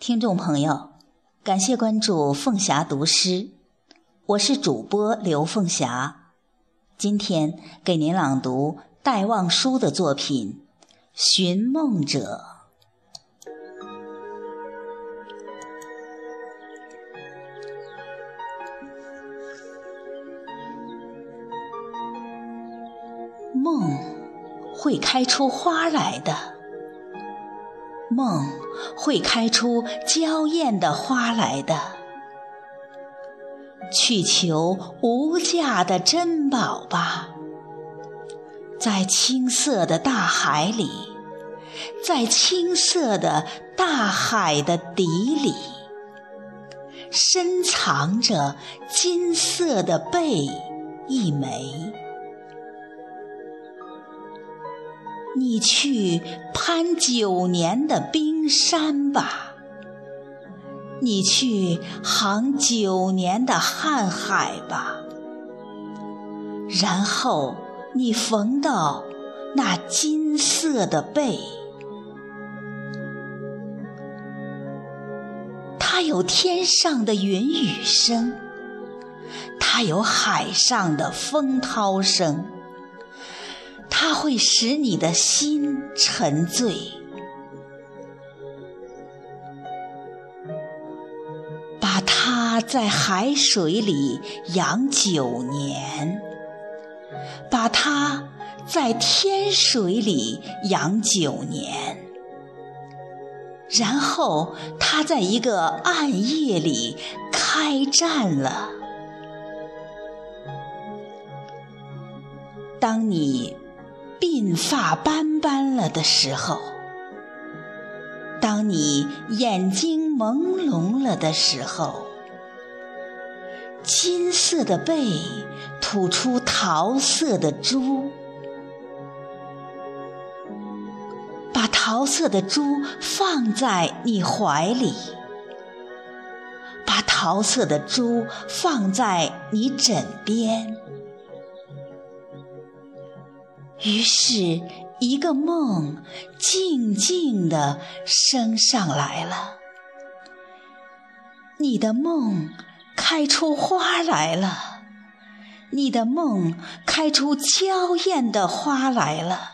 听众朋友，感谢关注凤霞读诗，我是主播刘凤霞。今天给您朗读戴望舒的作品《寻梦者》。梦会开出花来的。梦会开出娇艳的花来的，去求无价的珍宝吧，在青色的大海里，在青色的大海的底里，深藏着金色的贝一枚。你去攀九年的冰山吧，你去航九年的瀚海吧，然后你缝到那金色的背，它有天上的云雨声，它有海上的风涛声。它会使你的心沉醉，把它在海水里养九年，把它在天水里养九年，然后它在一个暗夜里开战了。当你。鬓发斑斑了的时候，当你眼睛朦胧了的时候，金色的背吐出桃色的珠，把桃色的珠放在你怀里，把桃色的珠放在你枕边。于是，一个梦静静地升上来了。你的梦开出花来了，你的梦开出娇艳的花来了。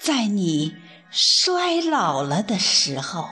在你衰老了的时候。